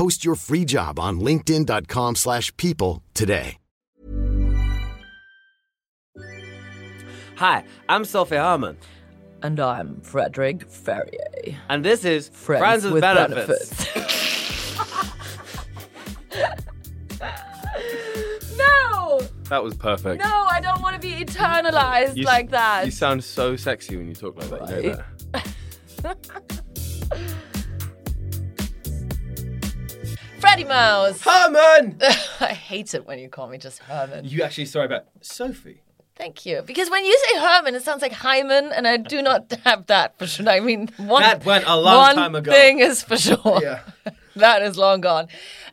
Post your free job on linkedin.com slash people today. Hi, I'm Sophie Hermann, And I'm Fredrik Ferrier. and this is Friends, with, Benefits. no! That was perfect. No, I don't want to be eternalized You like that. You sound so sexy when you talk like that. You know that. Freddie Mouse! Hermann! I hate it when you call me just Hermann. you actually sorry about Sophie. Thank you. Because when you say Hermann, it sounds like Hyman, and I do not have that for sure. I mean, one, That went a long time ago. thing is for sure. Yeah. That is long gone.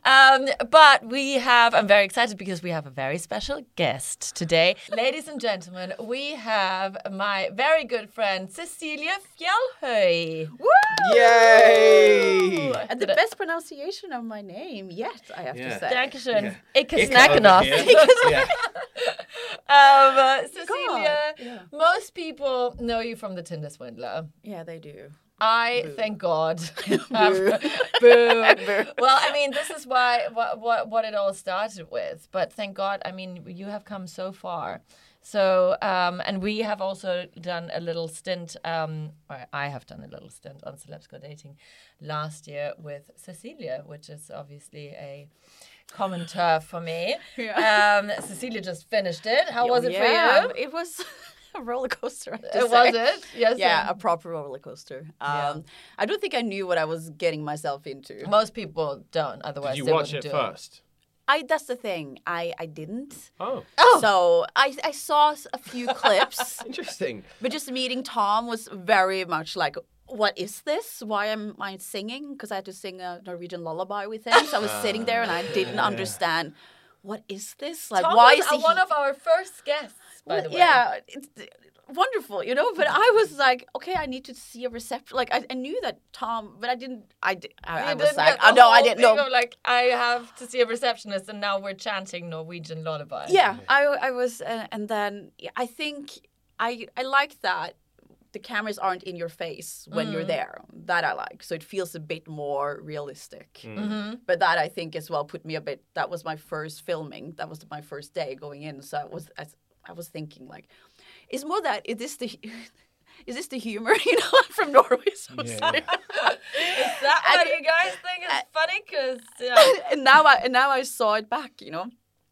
Um, but we have, I'm very excited because we have a very special guest today. Ladies and gentlemen, we have my very good friend Cecilia Fjellhøy. Yay! And the best pronunciation of my name yet, I have Yeah. to say. Dankeschön. Yeah. Ikke Ikke snakken over off. here. yeah. Um, uh, Cecilia, yeah. most people know you from the Tinder Swindler. Yeah, they do. I thank God. have- Boo. Well, I mean, this is why what, what what it all started with. But thank God, I mean, you have come so far. So, um, and we have also done a little stint. Um, or I have done a little stint on Celebs Go Dating last year with Cecilia, which is obviously a common turf for me. Um, Cecilia just finished it. How was it yeah, for you? It was a roller coaster. It have to Uh, was it? Yes. Yeah, a proper roller coaster. Um, I don't think I knew what I was getting myself into. Most people don't. Otherwise, Did you they watch wouldn't it do first? I that's the thing. I I didn't. Oh, So I I saw a few clips, interesting. but just meeting Tom was very much like. What is this? Why am I singing? Because I had to sing a Norwegian lullaby with him. So I was sitting there and I didn't understand. What is this? Like, Tom why was is he? uh, one of our first guests, by the way. Yeah, it's wonderful, you know. But I was like, okay, I need to see a reception. Like I, I knew that Tom, but I didn't. I, di- I, I was didn't like, get oh no, I didn't know. like I have to see a receptionist, and now we're chanting Norwegian lullaby. Yeah, I, I was, uh, and then yeah, I think I, I like that the cameras aren't in your face when Mm. you're there. That I like. So it feels a bit more realistic. Mm-hmm. But that I think as well put me a bit. That was my first filming. That was my first day going in. So I was, I, I was thinking like, it's more that is this the. Is this the humor? You know, I'm from Norway, so sorry. Is that what And- you guys think is funny? Because yeah. and now I and now I saw it back, you know.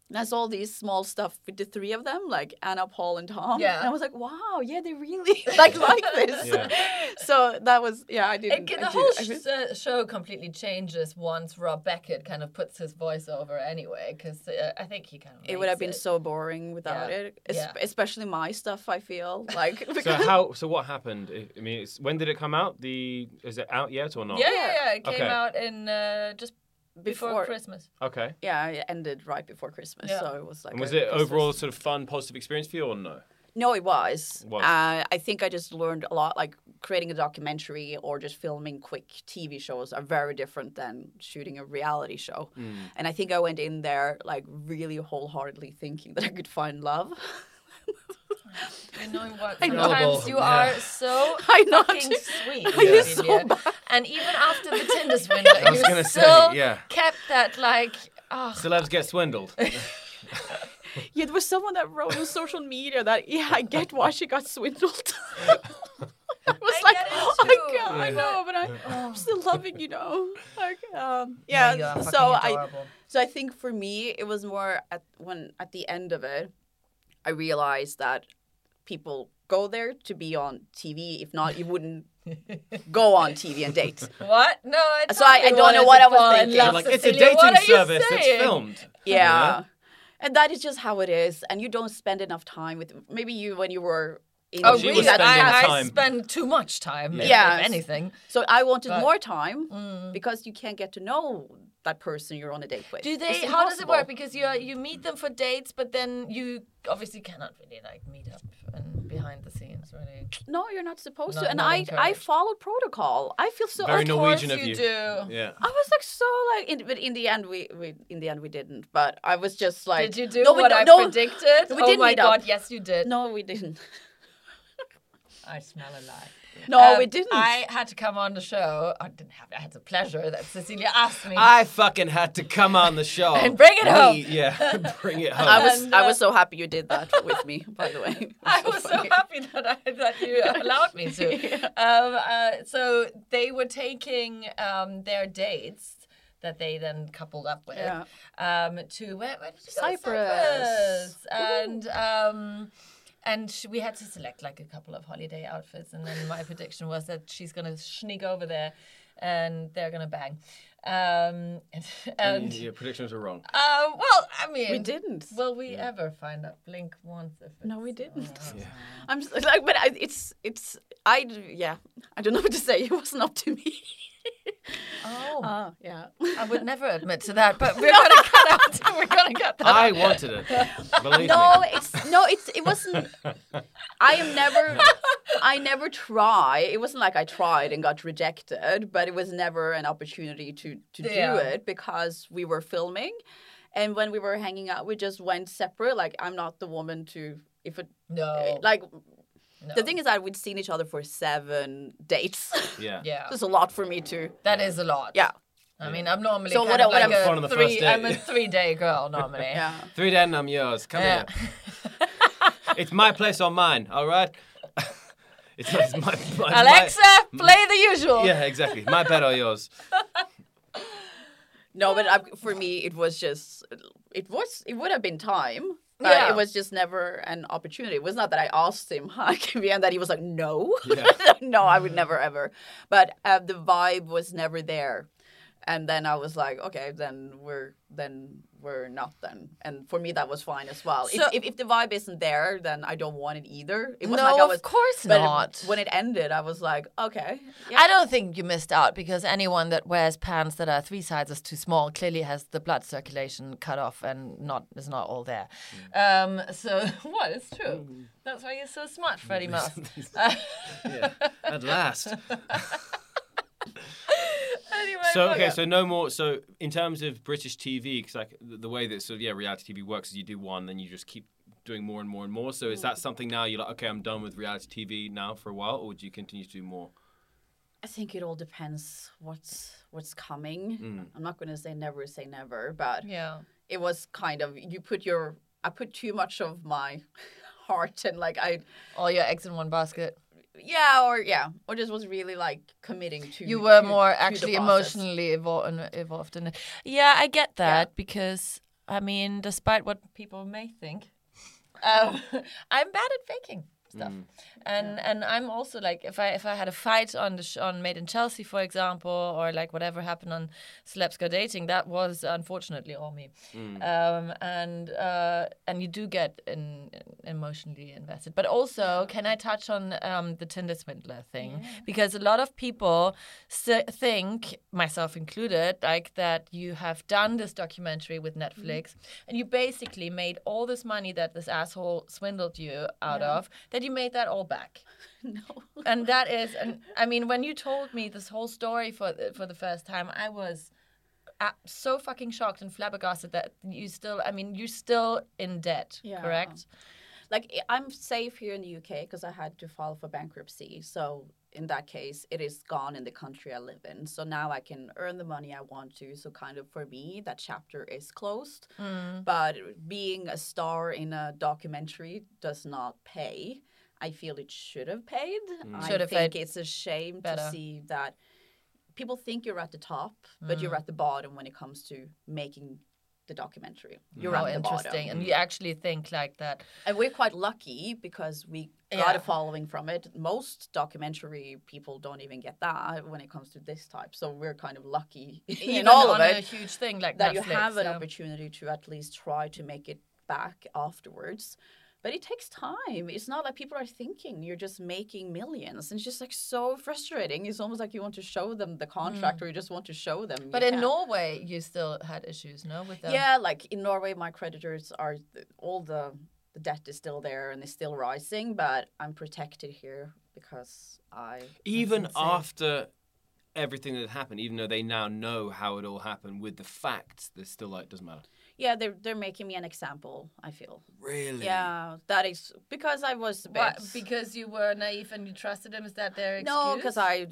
And I saw these small stuff with the three of them, like Anna, Paul, and Tom. Yeah. And I was like, wow, yeah, they really like like this. Yeah. So that was yeah, I didn't. It, the did- whole I sh- uh, show completely changes once Rob Beckett kind of puts his voice over anyway, because uh, I think he kind of. it would have been makes so boring without Yeah. it, es- Yeah. especially my stuff. I feel like So how? So what happened? I I mean, it's, when did it come out? The is it out yet or not? Yeah, yeah, yeah. It came Okay. out in uh, just before, Before- Christmas. Okay. yeah, it ended right before Christmas, Yeah. so it was like. And was it Christmas- overall sort of fun, positive experience for you or no? No, it was. It was. Uh, I think I just learned a lot. Like creating a documentary or just filming quick TV shows are very different than shooting a reality show. And I think I went in there like really wholeheartedly thinking that I could find love. You know what? I know. Sometimes you Yeah. are so I know. fucking sweet. You're Ophelia. so bad. and even after the Tinder swindle, I was you gonna say, still yeah. kept that like. Oh, Celebs get swindled. Yeah, there was someone that wrote on social media that yeah, I get why she got swindled. I was I like, get it oh too, my god, I know, but I, I'm still loving you know. Like, um, yeah, yeah. so fucking I, so I think for me, it was more at when at the end of it, I realized that people go there to be on TV. If not, you wouldn't go on TV and date. What? No, I So I- I don't know what I was fall in thinking. love, like it's a dating service that's saying? filmed. Yeah. And that is just how it is. And you don't spend enough time with maybe you when you were in Oh, She really? was that spending I, I time. spend too much time. if- Yeah. If anything. So I wanted But- more time Mm. because you can't get to know that person you're on a date with. Do It's they? How does it work? Because you are, you meet them for dates, but then you obviously cannot really like meet up and behind the scenes, really. No, you're not supposed Not- to. And not I I encouraged. followed protocol. I feel so Very of Norwegian of you you. do. Yeah. I was like so like, in, but in the end we, we in the end we didn't. But I was just like, Did you do no, we what don't- I no, predicted? we oh didn't my meet up. god, yes you did. No, we didn't. I smell a lie. No, Um, we didn't. I had to come on the show. I didn't have. I had the pleasure that Cecilia asked me. I fucking had to come on the show And bring it We- home. Yeah, bring it home. I was And, I uh, was so happy you did that with me. By the way, I was so happy that I, that you allowed me to. um, uh, so they were taking um, their dates that they then coupled up with Yeah. um, to where, where did you go? Cyprus. Cyprus. And um, and sh- we had to select like a couple of holiday outfits, and then my prediction was that she's gonna sneak over there, and they're gonna bang. Um, and, and your predictions were wrong. uh, well, I mean, We didn't. Will we ever find out? Blink once. If No, we didn't. oh, I'm just, like, but I, it's it's I yeah. I don't know what to say. It wasn't up to me. Oh, Ah, yeah. I would never admit to that, but we're gonna cut out. We're gonna cut that. I out. wanted it. Believe No, me. it's no, it's it wasn't. I am never. I never try. It wasn't like I tried and got rejected, but it was never an opportunity to to Yeah. do it because we were filming, and when we were hanging out, we just went separate. Like I'm not the woman to if it No. like. No. The thing is that we'd seen each other for seven dates. Yeah. yeah, There's a lot for me to. that is a lot. Yeah. I mean, I'm normally So kind what of I- what like I'm- a Fun on the three. I'm a three day girl normally. Yeah. Three then I'm yours. Come Yeah. here. It's my place or mine. All right. it's, it's my, my Alexa, play the usual. Yeah, exactly. My bed or yours. No, but I, for me, it was just, it was, it would have been time. But Yeah. it was just never an opportunity. It was not that I asked him, like, and that he was like, no, Yeah. no, I would never ever. But uh, the vibe was never there. And then I was like, okay, then we're then we're not then. And for me, that was fine as well. So- if, if if the vibe isn't there, then I don't want it either. It No, wasn't like I of was, course but not. when it ended, I was like, okay, yeah. I don't think you missed out because anyone that wears pants that are three sizes too small clearly has the blood circulation cut off and not is not all there. Mm. Um, so what? It's true. Mm. That's why you're so smart, Freddie mm. Mouse. Yeah. At last. anyway, So okay, it. so no more. So in terms of British TV, because like the, the way that sort of yeah reality TV works is you do one, then you just keep doing more and more and more. So is that something now you're like okay, I'm done with reality TV now for a while, or would you continue to do more? I think it all depends what's what's coming. Mm. I'm not going to say never say never, but yeah. it was kind of you put your I put too much of my heart and like I All your eggs in one basket. Yeah or yeah or just was really like committing to You were to- more actually emotionally evol- involved in it. Yeah, I get that because I mean, despite what people may think, um, I'm bad at faking stuff, and and I'm also like if I if I had a fight on the sh- on Made in Chelsea, for example, or like whatever happened on Celebs Go Dating, that was unfortunately all me, um, and uh, and you do get in, emotionally invested. But also, can I touch on um, the Tinder swindler thing? Because a lot of people s- think, myself included, like that you have done this documentary with Netflix and you basically made all this money that this asshole swindled you out of, that you made that all back. no And that is, and I mean, when you told me this whole story for the, for the first time, I was uh, so fucking shocked and flabbergasted that you still, I mean, you're still in debt, Yeah. correct? like I'm safe here in the UK because I had to file for bankruptcy. So in that case, it is gone in the country I live in. So now I can earn the money I want to. So kind of for me, that chapter is closed. But being a star in a documentary does not pay. I feel it should have paid. Mm. I Should have think paid it's a shame better. to see that people think you're at the top, but you're mm. at the bottom when it comes to making the documentary. Mm. You're How at the interesting. bottom. And you actually think like that. And we're quite lucky because we got a following from it. Most documentary people don't even get that when it comes to this type. So we're kind of lucky in Even all of on a it huge thing like that you have an yeah. opportunity to at least try to make it back afterwards. But it takes time. It's not like people are thinking you're just making millions. And it's just like so frustrating. It's almost like you want to show them the contract or you just want to show them. Mm. But in can't. Norway, you still had issues, no? With them? Yeah, like in Norway, my creditors are all the the debt is still there and is still rising, but I'm protected here because I even insane. after everything that happened, even though they now know how it all happened with the facts, they're still like, doesn't matter. Yeah they're they're making me an example. I feel Really? yeah that is because I was a bit What, because you were naive and you trusted them? Is that their excuse? no because I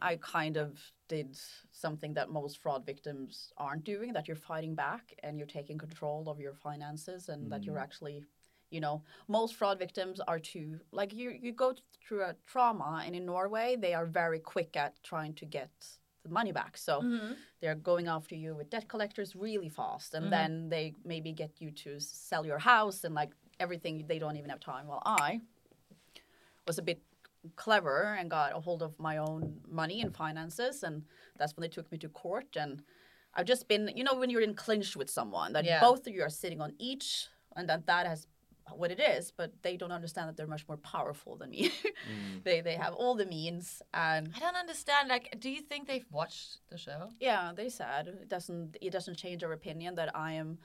I kind of did something that most fraud victims aren't doing that you're fighting back and you're taking control of your finances and that you're mm. actually you know most fraud victims are too like you you go through a trauma and in Norway they are very quick at trying to get the money back. So mm-hmm. they're going after you with debt collectors really fast and mm-hmm. then they maybe get you to sell your house and like everything they don't even have time. While I was a bit clever and got a hold of my own money and finances and that's when they took me to court. And I've just been you know when you're in clinch with someone that Yeah. both of you are sitting on each and that that has what it is but they don't understand that they're much more powerful than me mm. they they have all the means and I don't understand. Like, do you think they've watched the show? yeah they said it doesn't it doesn't change our opinion that I am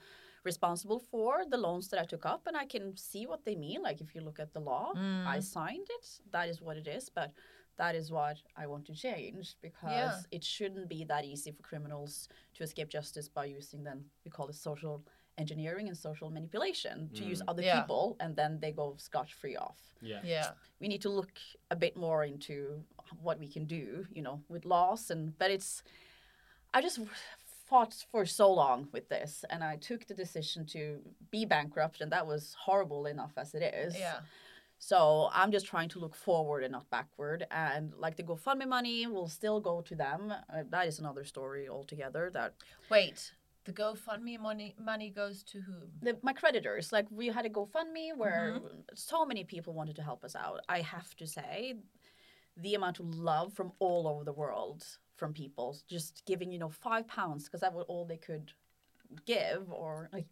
responsible for the loans that I took up and I can see what they mean like if you look at the law I mm. signed it that is what it is but that is what I want to change because Yeah. it shouldn't be that easy for criminals to escape justice by using then we call it social engineering and social manipulation to use other Yeah. people and then they go scotch free off Yeah. Yeah. we need to look a bit more into what we can do, you know, with laws and but it's I just fought for so long with this and I took the decision to be bankrupt and that was horrible enough as it is. Yeah. So I'm just trying to look forward and not backward and like the GoFundMe money will still go to them. Uh, that is another story altogether that Wait. The GoFundMe money money goes to whom? the, my creditors like we had a gofundme where so many people wanted to help us out i have to say the amount of love from all over the world from people just giving you know five pounds because that was all they could give or like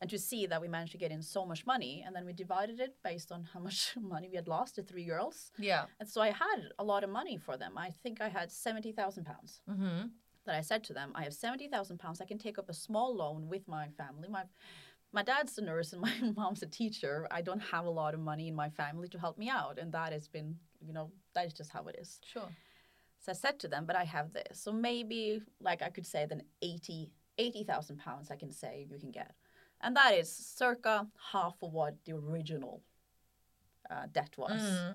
and to see that we managed to get in so much money and then we divided it based on how much money we had lost to three girls Yeah. and so i had a lot of money for them i think i had 70000 pounds Mm-hmm. That I said to them, I have seventy thousand pounds. I can take up a small loan with my family. My my dad's a nurse and my mom's a teacher. I don't have a lot of money in my family to help me out, and that has been, you know, that is just how it is. Sure. So I said to them, but I have this, so maybe like I could say then 80 80,000 pounds I can say you can get, and that is circa half of what the original uh, debt was. Mm.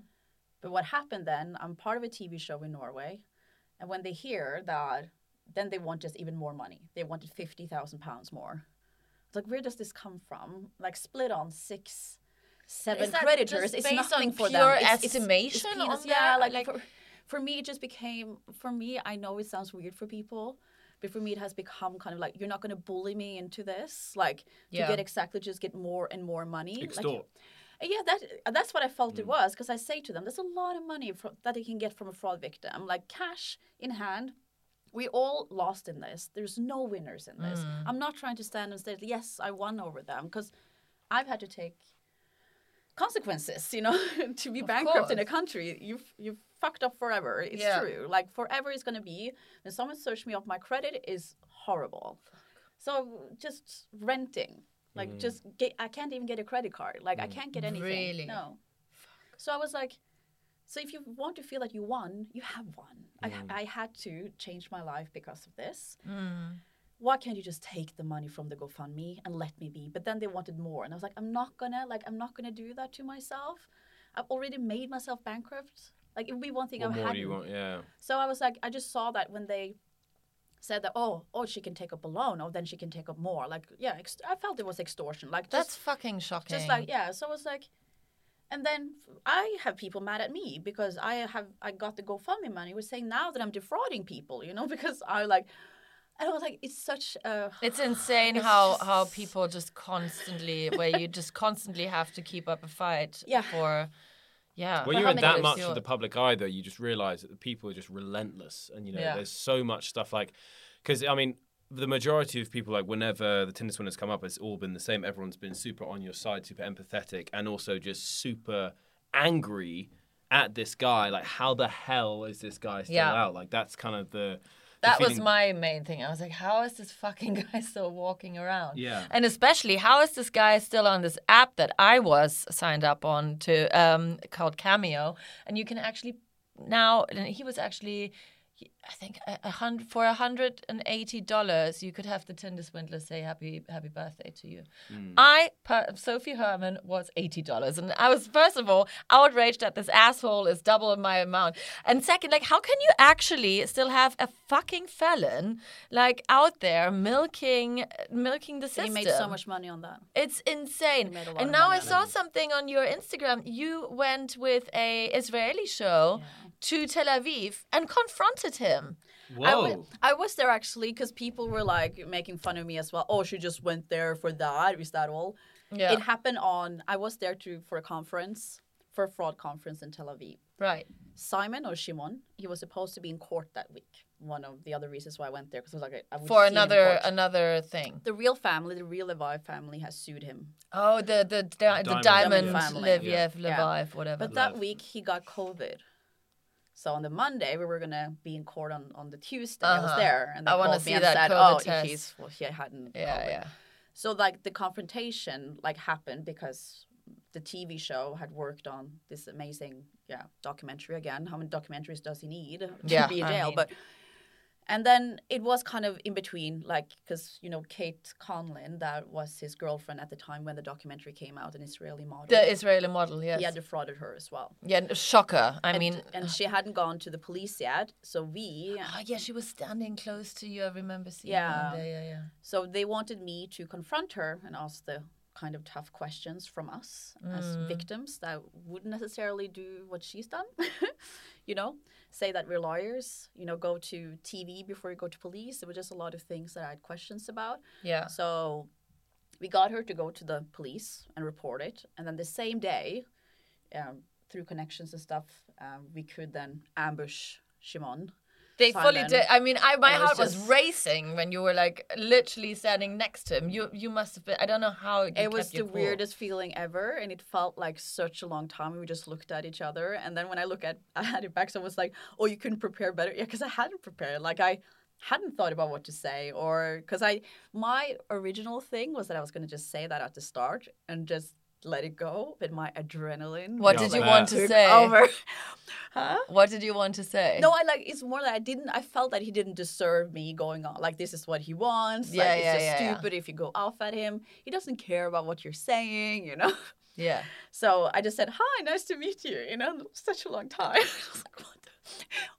But what happened then? I'm part of a TV show in Norway, and when they hear that, then they want just even more money. They wanted fifty thousand pounds more. It's like, where does this come from? Like split on six, seven Is creditors. It's based nothing on for them. It's- it's- it's estimation peanuts. on yeah, like, Like- for, for me, it just became. For me, I know it sounds weird for people. But for me, it has become kind of like you're not going to bully me into this, like to Yeah. get exactly just get more and more money. Like, Extort. yeah, that that's what I felt it mm. was because I say to them, there's a lot of money fro- that they can get from a fraud victim, like cash in hand. We all lost in this. There's no winners in this. I'm not trying to stand and say, yes, I won over them because I've had to take consequences, you know, to be bankrupt in a country. You've you've fucked up forever. It's Yeah. true. Like forever is gonna be. When someone searched me off my credit is horrible. So just renting, like just get, I can't even get a credit card. Like I can't get anything. Really? No. So I was like, so if you want to feel that you won, you have won. I, mm. I had to change my life because of this. Mm. why can't you just take the money from the GoFundMe and let me be? But then they wanted more, and I was like, I'm not gonna like I'm not gonna do that to myself. I've already made myself bankrupt. Like it would be one thing What I more had. do you want? Yeah. So I was like, I just saw that when they said that, oh, oh, she can take up a loan, oh, then she can take up more. Like, yeah, ex- I felt it was extortion. Like, That's fucking shocking. just like, yeah. So I was like, and then I have people mad at me because I have I got the GoFundMe money. We're saying now that I'm defrauding people, you know, because I like, and I was like, it's such a It's insane It's how just- how people just constantly where you just constantly have to keep up a fight Yeah. for yeah. When But you're in that much your- of the public eye, though, you just realize that the people are just relentless, and you know, Yeah. there's so much stuff like, because I mean, the majority of people, like, whenever the tennis winners come up, it's all been the same. Everyone's been super on your side, super empathetic, and also just super angry at this guy. Like, how the hell is this guy still Yeah. out? Like, that's kind of the. the that was my main thing. I was like, how is this fucking guy still walking around? Yeah. And especially, how is this guy still on this app that I was signed up on to um, called Cameo? And you can actually now, and he was actually, I think, a, a hundred for a hundred and eighty dollars, you could have the Tinder swindler say happy happy birthday to you. Mm. I, per, Sophie Hermann, was eighty dollars, and I was first of all outraged that this asshole is double my amount, and second, like, how can you actually still have a fucking felon like out there milking milking the system? he made so much money on that. It's insane. made a lot And now I saw something on your Instagram. You went with a Israeli show to Tel Aviv and confronted him. I Whoa. wa- I was there actually because people were like making fun of me as well. Oh, she just went there for that. Is that all? Yeah. It happened on. I was there to for a conference, for a fraud conference in Tel Aviv. Right. Simon or Shimon, he was supposed to be in court that week. One of the other reasons why I went there because I was like, I would For see in another court. another thing. The real family, the real Levi family, has sued him. Oh, the the the, the Diamond diamond family. Leviev, Yeah. Leviv, whatever. But that week he got COVID. So on the Monday we were gonna be in court on, on the Tuesday. I was Uh-huh. there and they I called see me and that said, COVID "Oh, test." he's well, he hadn't." yeah, COVID. yeah. So like the confrontation like happened because the TV show had worked on this amazing yeah documentary again. How many documentaries does he need to Yeah, be in I mean- But and then it was kind of in between, like because you know Kate Konlin, that was his girlfriend at the time when the documentary came out, an Israeli model. The Israeli model, yes. he had defrauded her as well. yeah, shocker. I And, mean, and she hadn't gone to the police yet, so we oh, yeah, she was standing close to you. I remember seeing Yeah. her. Yeah, yeah, yeah. So they wanted me to confront her and ask the kind of tough questions from us as Mm. victims that wouldn't necessarily do what she's done. you know, say that we're lawyers, you know, go to TV before you go to police. There were just a lot of things that I had questions about. Yeah. So we got her to go to the police and report it. And then the same day, um, through connections and stuff, um, we could then ambush Shimon. They fully did. I mean, I my It was heart was racing when you were like literally standing next to him. You you must have been. I don't know how it was the cool. weirdest feeling ever and it felt like such a long time we just looked at each other and then when i look at i had it back someone was like oh you couldn't prepare better yeah because i hadn't prepared like i hadn't thought about what to say or because i my original thing was that i was going to just say that at the start and just let it go but my adrenaline What did you want to say? over huh What did you want to say? no, I like it's more that I didn't. I felt that he didn't deserve me going on. Like this is what he wants. Yeah, like it's yeah, just yeah, yeah. stupid if you go off at him. He doesn't care about what you're saying, you know. Yeah. So I just said, "Hi, nice to meet you." You know, such a long time. I was like, "What? The?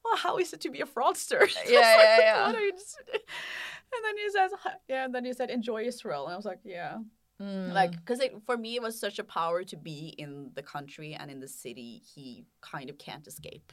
Well, how is it to be a fraudster?" Was Yeah, like, yeah, yeah. "What are you just-" And then he says, "Hi." "Yeah," and then he said, "Enjoy Israel," and I was like, "Yeah." Mm. Like, because it for me, it was such a power to be in the country and in the city. He kind of can't escape.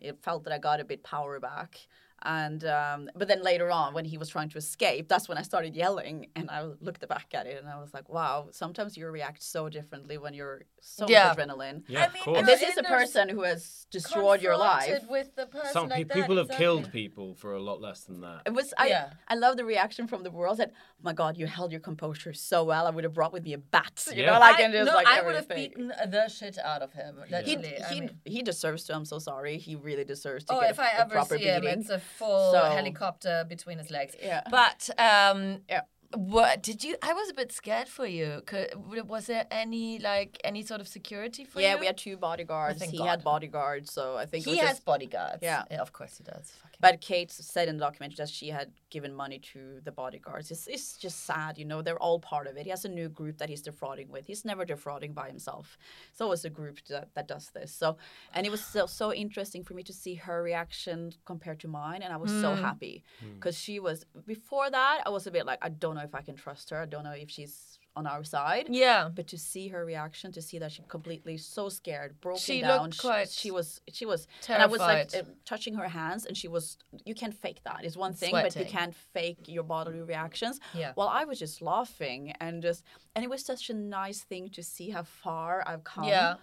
It felt that I got a bit power back. And um, but then later on, when he was trying to escape, that's when I started yelling, and I looked back at it, and I was like, "Wow!" Sometimes you react so differently when you're so Yeah. adrenaline. Yeah, I of mean, course. And this is a person who has destroyed your life. With the person Some like pe- that, people have exactly. killed people for a lot less than that. It was I. Yeah. I love the reaction from the world. That oh my God, you held your composure so well. I would have brought with me a bat. You Yeah. know, like I, and just no, like I would have beaten the shit out of him. He, Literally. I he, mean- he deserves to. I'm so sorry. He really deserves to Oh, get if a, I a ever proper see him, beating. it's a full So- helicopter between his legs. Yeah. But um, Yeah. What did you? I was a bit scared for you. Could, was there any like any sort of security for you? yeah, we had two bodyguards. thank he God. had bodyguards, so I think it He was has just- bodyguards. Yeah. of course he does. Fucking But Kate said in the documentary that she had given money to the bodyguards. It's, it's just sad, you know. They're all part of it. He has a new group that he's defrauding with. He's never defrauding by himself. So it's always a group that, that does this. So, and it was so, so interesting for me to see her reaction compared to mine, and I was so hmm. happy hmm. because she was. Before that, I was a bit like, I don't know if I can trust her. I don't know if she's on our side. Yeah. But to see her reaction, to see that she completely so scared, broken She down. looked quite she was she was terrified. and I was like uh, touching her hands and she was you can't fake that. It's one thing, but you can't fake your bodily reactions. Yeah. Well, I was just laughing and just and it was such a nice thing to see how far I've come. Yeah.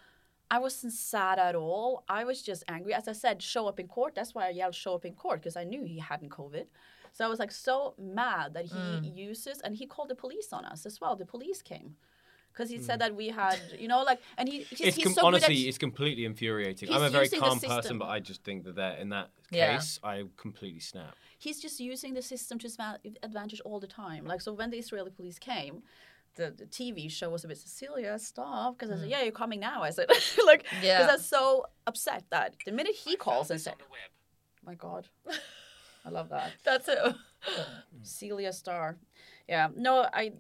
I wasn't sad at all. I was just angry. As I said, show up in court. That's why I yelled show up in court because I knew he hadn't COVID. So I was like so mad that he Mm. uses and he called the police on us as well. The police came. Because he said that we had, you know, like, and he, he's, Mm. It's he's so honestly, good at, it's completely infuriating. He's I'm a very calm person, but I just think that that in that Yeah. case, I completely snap. he's just using the system to his advantage all the time. Like, so when the Israeli police came, the, the TV show was a bit Cecilia, stop, because I said, yeah, you're coming now. I said, like, because Mm. Yeah. I was so upset that the minute he calls and said, my God, I love that. That's it. Celia Star. Yeah, no, I.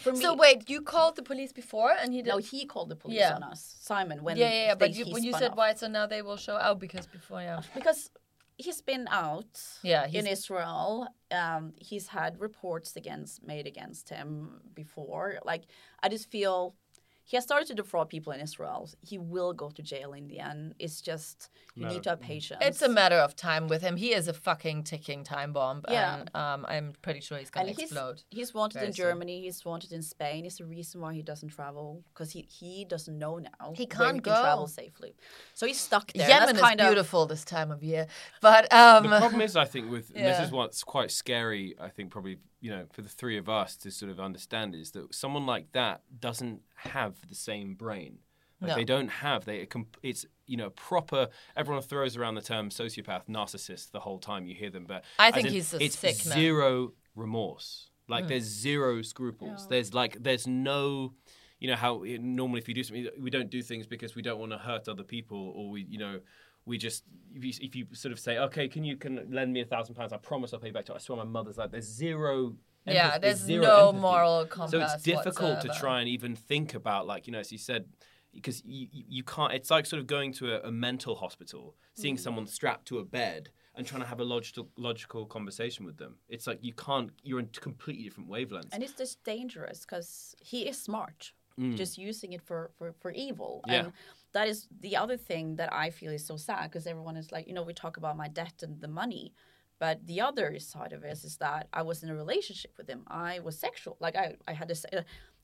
For me, So wait, you called the police before, and he did. no, he called the police Yeah. on us, Simon. When yeah, yeah, yeah. they- But you, when you said off. why, so now they will show out because before, yeah. because he's been out Yeah, in Israel. Um, he's had reports against made against him before. Like I just feel he has started to defraud people in Israel. He will go to jail in the end. It's just you need to have patience. It's a matter of time with him. He is a fucking ticking time bomb. Yeah. And um, I'm pretty sure he's gonna he's, explode. he's wanted very in soon. Germany. He's wanted in Spain. It's the reason why he doesn't travel because he, he doesn't know now He can't he can travel safely. So he's stuck there. Yemen That's is kind of beautiful this time of year. But um, The problem is, I think, with and this is what's quite scary. I think probably you know for the three of us to sort of understand is that someone like that doesn't have the same brain. Like No. They don't have they. It's you know proper. Everyone throws around the term sociopath, narcissist the whole time you hear them, but I think in, he's a it's sick man. zero remorse. Like mm. there's zero scruples. There's like there's no. You know how it, normally if you do something, we don't do things because we don't want to hurt other people, or we, you know, we just if you, if you sort of say, okay, can you can lend me a thousand pounds? I promise I'll pay you back. To I swear my mother's like there's zero. Yeah, empathy- there's zero no empathy. moral So it's difficult to try and even think about like you know as you said because you, you you can't. It's like sort of going to a, a mental hospital, seeing someone strapped to a bed. And trying to have a logical, logical conversation with them, it's like you can't. You're in completely different wavelengths. And it's just dangerous because he is smart, just using it for, for, for evil. Mm. Yeah. And that is the other thing that I feel is so sad because everyone is like, you know, we talk about my debt and the money. But the other side of it is that I was in a relationship with him. I was sexual. Like, I, I had this.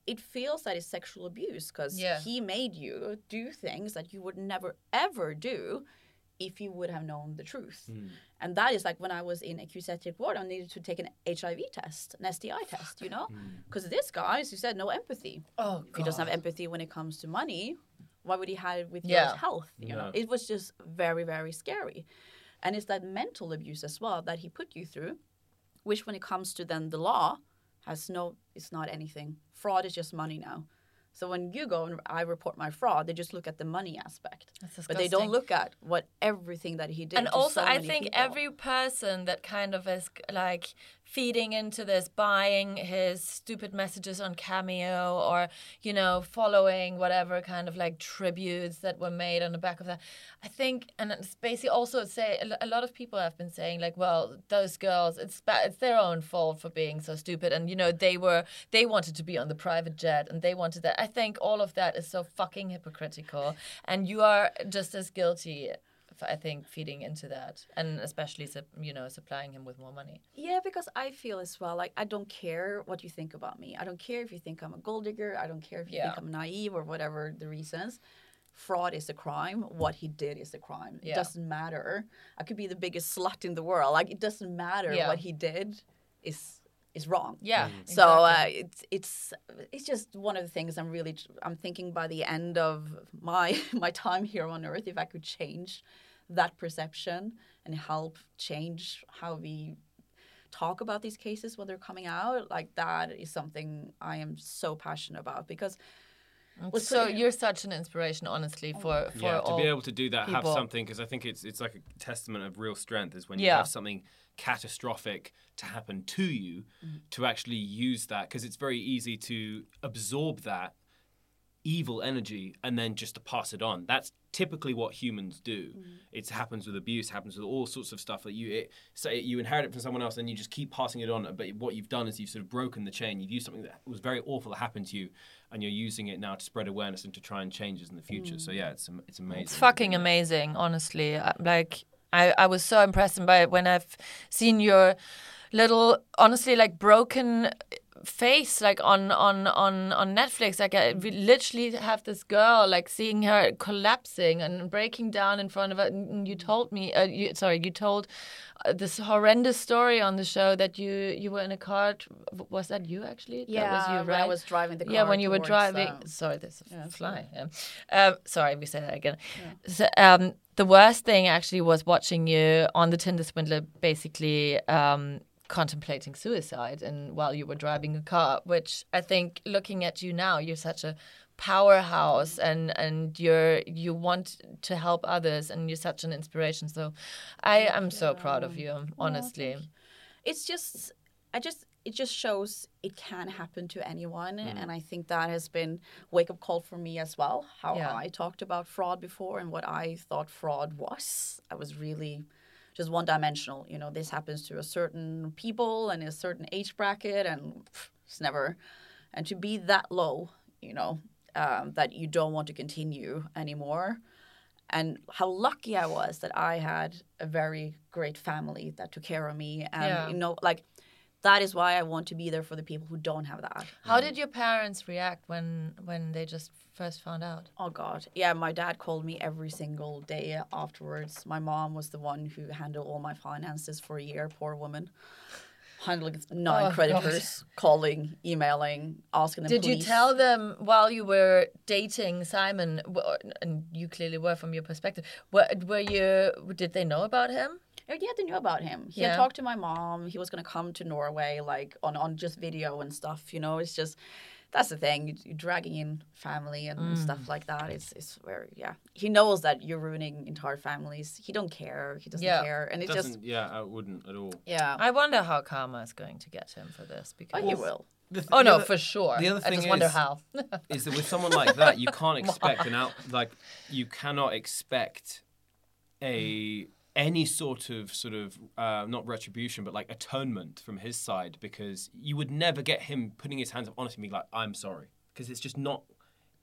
It feels that it's sexual abuse because Yeah. he made you do things that you would never, ever do if you would have known the truth. Hmm. And that is like when I was in a accusative ward, I needed to take an HIV test, an STI test, you know? Hmm. Because this guy, as you said, no empathy. Oh, If he doesn't have empathy when it comes to money, why would he have it with Yeah. your health? You know, it was just very, very scary. And it's that mental abuse as well that he put you through, which when it comes to then the law, has no, it's not anything. Fraud is just money now. So when you go and I report my fraud, they just look at the money aspect, That's but they don't look at what everything that he did. and to also so i many think people. every person that kind of is like feeding into this buying his stupid messages on cameo or you know following whatever kind of like tributes that were made on the back of that. I think and it's basically also say a lot of people have been saying like well those girls it's it's their own fault for being so stupid. And you know they were they wanted to be on the private jet and they wanted that. I think all of that is so fucking hypocritical. And you are just as guilty I think feeding into that, and especially you know supplying him with more money. Yeah, because I feel as well like I don't care what you think about me. I don't care if you think I'm a gold digger. I don't care if you Yeah. think I'm naive or whatever the reasons. Fraud is a crime. What he did is a crime. Yeah. It doesn't matter. I could be the biggest slut in the world. Like it doesn't matter Yeah. what he did is is wrong. Yeah. So uh, it's it's it's just one of the things I'm really I'm thinking by the end of my my time here on Earth, if I could change that perception and help change how we talk about these cases when they're coming out, like that is something I am so passionate about because was so pretty- you're such an inspiration, honestly, for for yeah, all to be able to do that, have something because I think it's it's like a testament of real strength is when you Yeah. have something catastrophic to happen to you, Mm-hmm. to actually use that because it's very easy to absorb that evil energy and then just to pass it on. That's typically what humans do. Mm-hmm. It happens with abuse, happens with all sorts of stuff that you it, say you inherit it from someone else and you just keep passing it on. But what you've done is you've sort of broken the chain. You've used something that was very awful that happened to you, and you're using it now to spread awareness and to try and change it in the future. So yeah, it's it's amazing. It's fucking amazing, honestly. Like I, I was so impressed by it when I've seen your little, honestly, like broken face, like on on on on Netflix. Like I we literally have this girl, like seeing her collapsing and breaking down in front of her. And you told me, uh, you, sorry, you told. Uh, this horrendous story on the show that you you were in a car. Was that you actually? Yeah, that was you, when right? I was driving the car Yeah, when you were driving. um, sorry, this a fly. Yeah. Um, sorry, we say that again. So, um, the worst thing actually was watching you on the Tinder swindler, basically um, contemplating suicide, and while you were driving a car. Which I think, looking at you now, you're such a powerhouse, and and you're you want to help others, and you're such an inspiration. So, I am so proud of you, honestly. it's just i just it just shows it can happen to anyone Mm. and i think that has been wake up call for me as well how Yeah. i talked about fraud before and what i thought fraud was i was really just one dimensional you know this happens to a certain people and a certain age bracket and pff, it's never and to be that low you know um, that you don't want to continue anymore and how lucky I was that I had a very great family that took care of me. And, Yeah. you know, like, that is why I want to be there for the people who don't have that. How did your parents react when when they just first found out? Oh, God. Yeah, my dad called me every single day afterwards. My mom was the one who handled all my finances for a year, poor woman. Handling nine Oh, creditors, calling, emailing, asking them Did you tell them while you were dating Simon, and you clearly were from your perspective, were, were you? Did they know about him? Oh, Yeah, they knew about him. He Yeah. had talked to my mom. He was gonna come to Norway, like on on just video and stuff. You know, it's just that's the thing. You, you're dragging in family and Mm. stuff like that. It's it's very yeah. He knows that you're ruining entire families. He don't care. He doesn't Yeah. care, and it Doesn't, just yeah, I wouldn't at all. yeah. I wonder how karma is going to get him for this. Because oh, he will. Th- Oh no, other- for sure. the other I thing just wonder is- how. is that with someone like that, you can't expect an out like you cannot expect a any sort of sort of uh, not retribution but like atonement from his side because you would never get him putting his hands up honestly being like I'm sorry because it's just not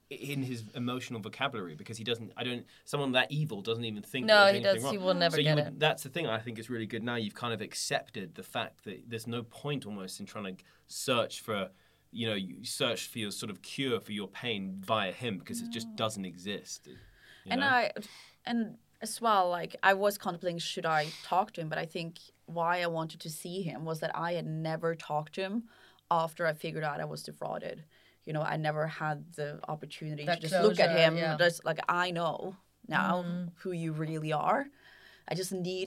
in his emotional vocabulary because he doesn't I don't someone that evil doesn't even think No, he does- he will never so get would- it. that's the thing I think is really good now you've kind of accepted the fact that there's no point almost in trying to search for you know you search for your sort of cure for your pain via him because it just doesn't exist you and? I and as well, like I was contemplating should I talk to him, but I think why I wanted to see him was that I had never talked to him after I figured out I was defrauded. You know, I never had the opportunity That to just look at him. yeah. Just like I know now mm-hmm. who you really are. I just need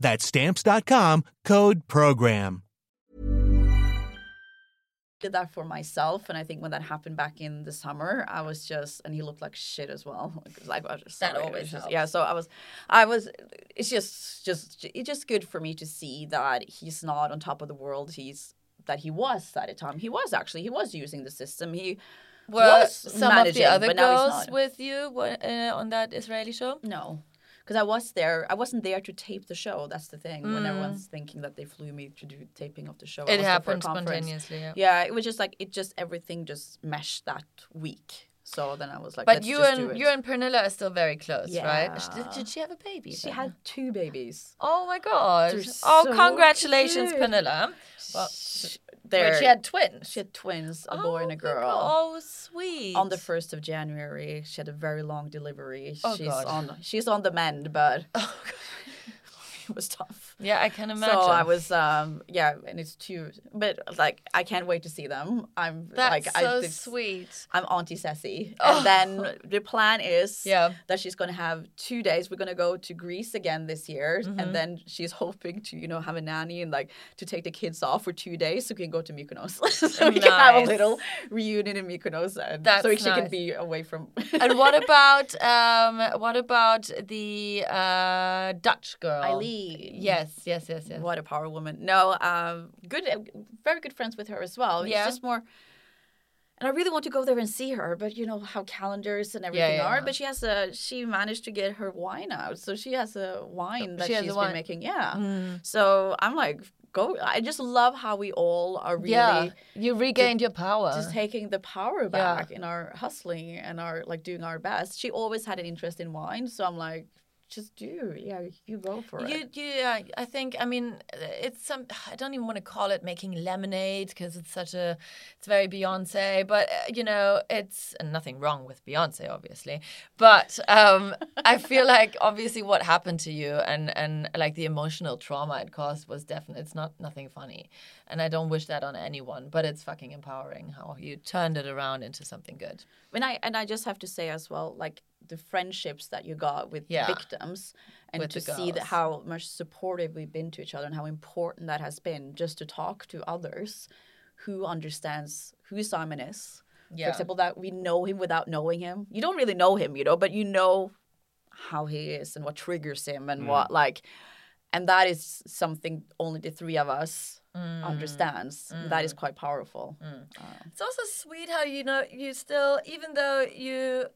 That's stamps.com, code program. did that for myself, and I think when that happened back in the summer, I was just, and he looked like shit as well. Like I was just That sorry. Always was just- helps. yeah. So I was, I was. It's just, just, it's just good for me to see that he's not on top of the world. He's that he was at the time. He was actually, he was using the system. He Were was some of managing, the other but now girls with you uh, on that Israeli show? No, because I was there. I wasn't there to tape the show. That's the thing. When Mm. everyone's thinking that they flew me to do taping of the show, It was there for a happened spontaneously. Yeah. Yeah, it was just like it just everything just meshed that week. So then I was like, But you and you and Pernilla are still very close, right? Yeah. Did, did she have a baby? she then? had two babies. Oh my god! They're Oh, congratulations, cute. Pernilla. Well, There, she had twins. she had twins, a Oh boy and a girl. Oh, sweet. On the first of January, she had a very long delivery. Oh, she's God. on she's on the mend, but oh it was tough. Yeah, I can imagine. So I was, um, yeah, and it's two, but like I can't wait to see them. I'm That's like, so I, it's- sweet. I'm Auntie Ceci, and then the plan is Yeah. that she's going to have two days. We're going to go to Greece again this year, Mm-hmm. and then she's hoping to, you know, have a nanny and like to take the kids off for two days so we can go to Mykonos, so we can have a little reunion in Mykonos, and That's so she nice. can be away from. and what about um, what about the uh, Dutch girl Ayleen. Yes, yes, yes, yes. What a power woman! No, um, good, uh, very good friends with her as well. Yeah. It's just more. And I really want to go there and see her, but you know how calendars and everything yeah, are. But she has a she managed to get her wine out, so she has a wine that She has she's wine. been making. Yeah. So I'm like, go! I just love how we all are really yeah, you regained your power. just taking the power back in our hustling and our like doing our best. She always had an interest in wine, so I'm like, just do, yeah, you go for You, it. you, yeah, I think. I mean, it's some. I don't even want to call it making lemonade because it's such a. It's very Beyonce, but uh, you know, it's and nothing wrong with Beyonce, obviously. But um, I feel like obviously what happened to you and and like the emotional trauma it caused was definitely. It's not nothing funny, and I don't wish that on anyone. But it's fucking empowering how you turned it around into something good. And I and I just have to say as well, like the friendships that you got with Yeah. victims, and With to see that how much supportive we've been to each other and how important that has been, just to talk to others who understands who Simon is. Yeah. For example, that we know him without knowing him. You don't really know him, you know, but you know how he is and what triggers him and mm. what like, and that is something only the three of us mm. understands. That is mm. quite powerful. Uh, it's also sweet how you know you still, even though you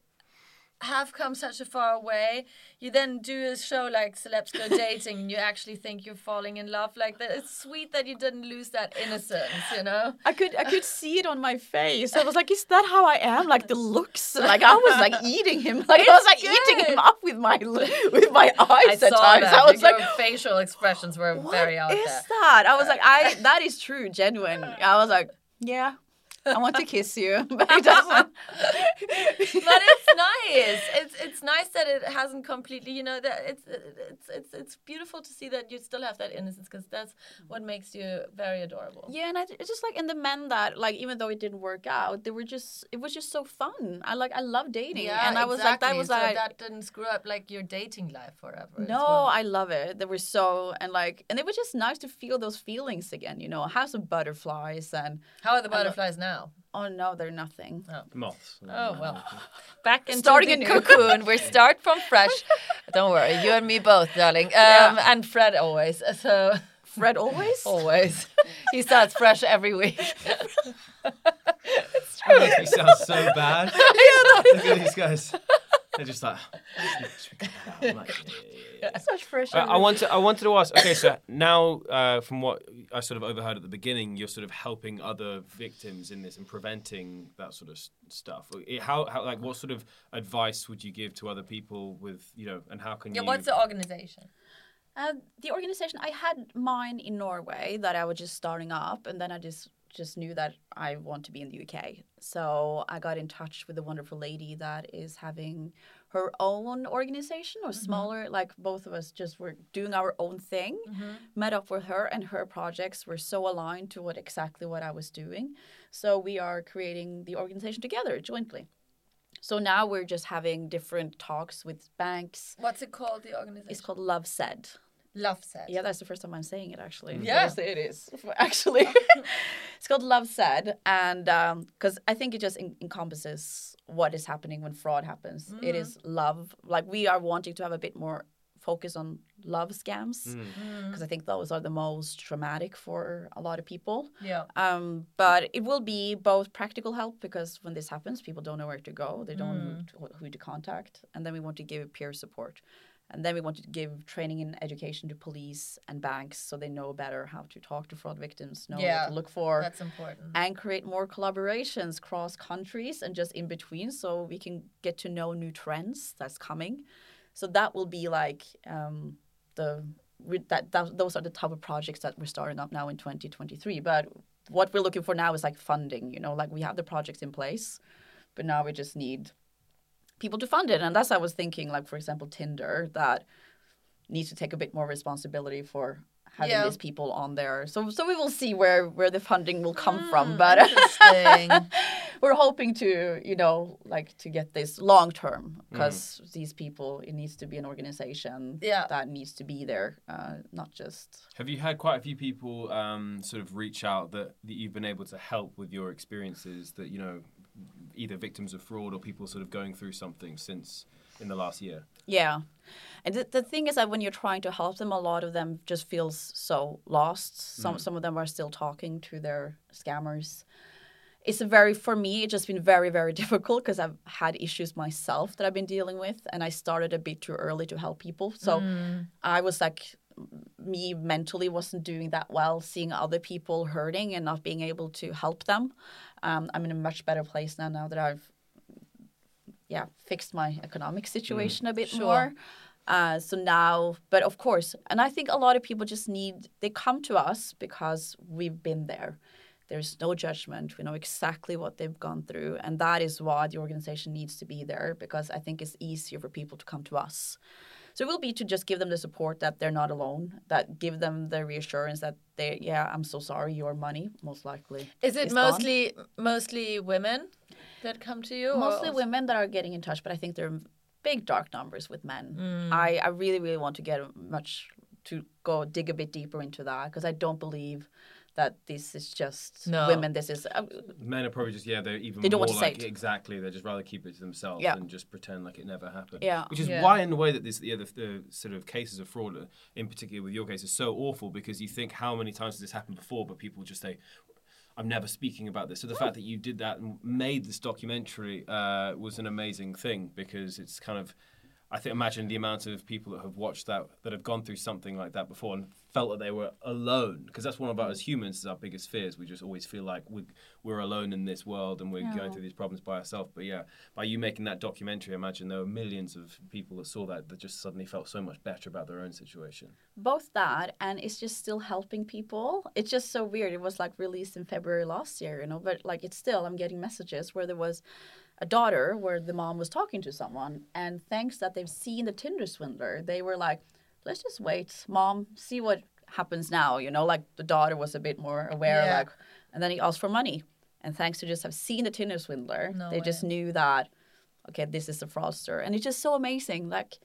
have come such a far away, you then do a show like Celebs Go Dating and you actually think you're falling in love like that. It's sweet that you didn't lose that innocence, you know? I could I could see it on my face. I was like, is that how I am? Like the looks. Like I was like eating him. Like I was like eating him up with my with my eyes I at saw times. that. I was Your like, facial expressions were very out is there. that? I was like, I that is true, genuine. I was like, yeah. I want to kiss you, but it doesn't. but it's nice. It's it's nice that it hasn't completely. You know that it's it's it's it's beautiful to see that you still have that innocence because that's what makes you very adorable. Yeah, and I, it's just like in the men that like even though it didn't work out, they were just it was just so fun. I like I love dating, yeah, and I was like that was so like that didn't screw up like your dating life forever. No, well. I love it. They were so and like and it was just nice to feel those feelings again. You know, have some butterflies and How are the butterflies now? Oh no, they're nothing. Moths. Oh well, back into Starting the cocoon. We start from fresh. Don't worry, you and me both, darling. Um, And Fred always. So Fred always. always, he starts fresh every week. That makes me sound so bad. Look at these guys. They're just like. I'm Such fresh. I, I wanted, I wanted to ask. Okay, so now, uh, from what I sort of overheard at the beginning, you're sort of helping other victims in this and preventing that sort of stuff. How, how, like, what sort of advice would you give to other people with, you know, and how can you Yeah, you? what's the organization? Uh, the organization I had mine in Norway that I was just starting up, and then I just just knew that I want to be in the UK. So I got in touch with a wonderful lady that is having her own organization or mm-hmm. smaller, like both of us just were doing our own thing. Mm-hmm. Met up with her, and her projects were so aligned to what exactly what I was doing. So we are creating the organization together jointly. So now we're just having different talks with banks. What's it called? The organization. It's called Love Said. Love Set. Yeah, that's the first time I'm saying it actually. Mm. Yeah. Yes, it is actually. it's called Love Said, and um, because I think it just en- encompasses what is happening when fraud happens. It is mm. love. Like we are wanting to have a bit more focus on love scams mm. because I think those are the most traumatic for a lot of people. Yeah. Um, but it will be both practical help because when this happens, people don't know where to go, they don't know who to contact, and then we want to give peer support. And then we want to give training and education to police and banks so they know better how to talk to fraud victims, know Yeah, what to look for, That's important. and create more collaborations cross countries and just in between so we can get to know new trends that's coming. So that will be like um, the that, that those are the type of projects that we're starting up now in 2023. But what we're looking for now is like funding. You know, like we have the projects in place, but now we just need people to fund it. And that's I was thinking, like for example, Tinder that needs to take a bit more responsibility for having Yeah. these people on there. So so we will see where where the funding will come Mm, from. But we're hoping to you know like to get this long term Mm. because these people it needs to be an organization Yeah. that needs to be there, uh, not just Have you had quite a few people um, sort of reach out that, that you've been able to help with your experiences that, you know, either victims of fraud or people sort of going through something since in the last year? Yeah. And the, the thing is that when you're trying to help them, a lot of them just feels so lost. Some mm. some of them are still talking to their scammers. It's a very for me it's just been very very difficult because I've had issues myself that I've been dealing with and I started a bit too early to help people. So mm. I was like me mentally wasn't doing that well seeing other people hurting and not being able to help them. Um, I'm in a much better place now now that I've yeah fixed my economic situation a bit Sure. more. Uh, so now but of course and i think a lot of people just need they come to us because we've been there. There's no judgment. We know exactly what they've gone through and that is why the organization needs to be there because i think it's easier for people to come to us so it will be to just give them the support that they're not alone that give them the reassurance that they yeah i'm so sorry your money most likely Is it is gone. mostly mostly women that come to you? mostly also- women that are getting in touch, but I think there are big dark numbers with men. Mm. I, I really, really want to get much to go dig a bit deeper into that because I don't believe that this is just No. women. This is uh, Men are probably just yeah they're even They don't more want to say like it. exactly they just rather keep it to themselves Yeah. and just pretend like it never happened. Yeah. which is Yeah. why in the way that this yeah the, the sort of cases of fraud in particular with your case is so awful because you think how many times has this happened before but people just say. I'm never speaking about this. So the fact that you did that and made this documentary uh, was an amazing thing because it's kind of, I think, imagine the amount of people that have watched that that have gone through something like that before and felt that they were alone. Because that's one of our as humans is our biggest fears. We just always feel like we we're alone in this world and we're going through these problems by ourselves. But yeah, by you making that documentary, I imagine there were millions of people that saw that that just suddenly felt so much better about their own situation. both that and it's just still helping people. It's just so weird. It was like released in February last year, you know, but like it's still, I'm getting messages where there was a daughter where the mom was talking to someone. And thanks that they've seen the Tinder swindler, they were like, let's just wait, mom, see what happens now. You know, like the daughter was a bit more aware, Yeah. like, and then he asked for money. And thanks to just have seen the Tinder swindler, No they just knew that, okay, this is a fraudster. And it's just so amazing. Like,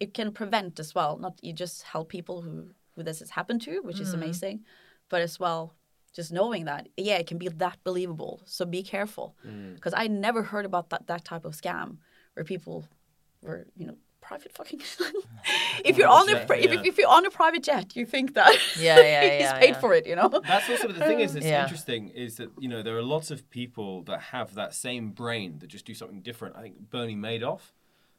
it can prevent as well. Not you just help people who who this has happened to, which is mm-hmm. amazing, but as well just knowing that yeah, it can be that believable. So be careful mm. because I never heard about that that type of scam where people were you know private fucking. if you're on a jet, if, yeah. if you're on a private jet, you think that Yeah, yeah, he's paid yeah. for it. You know. That's also the thing is Yeah. interesting is that you know there are lots of people that have that same brain that just do something different. I think Bernie Madoff,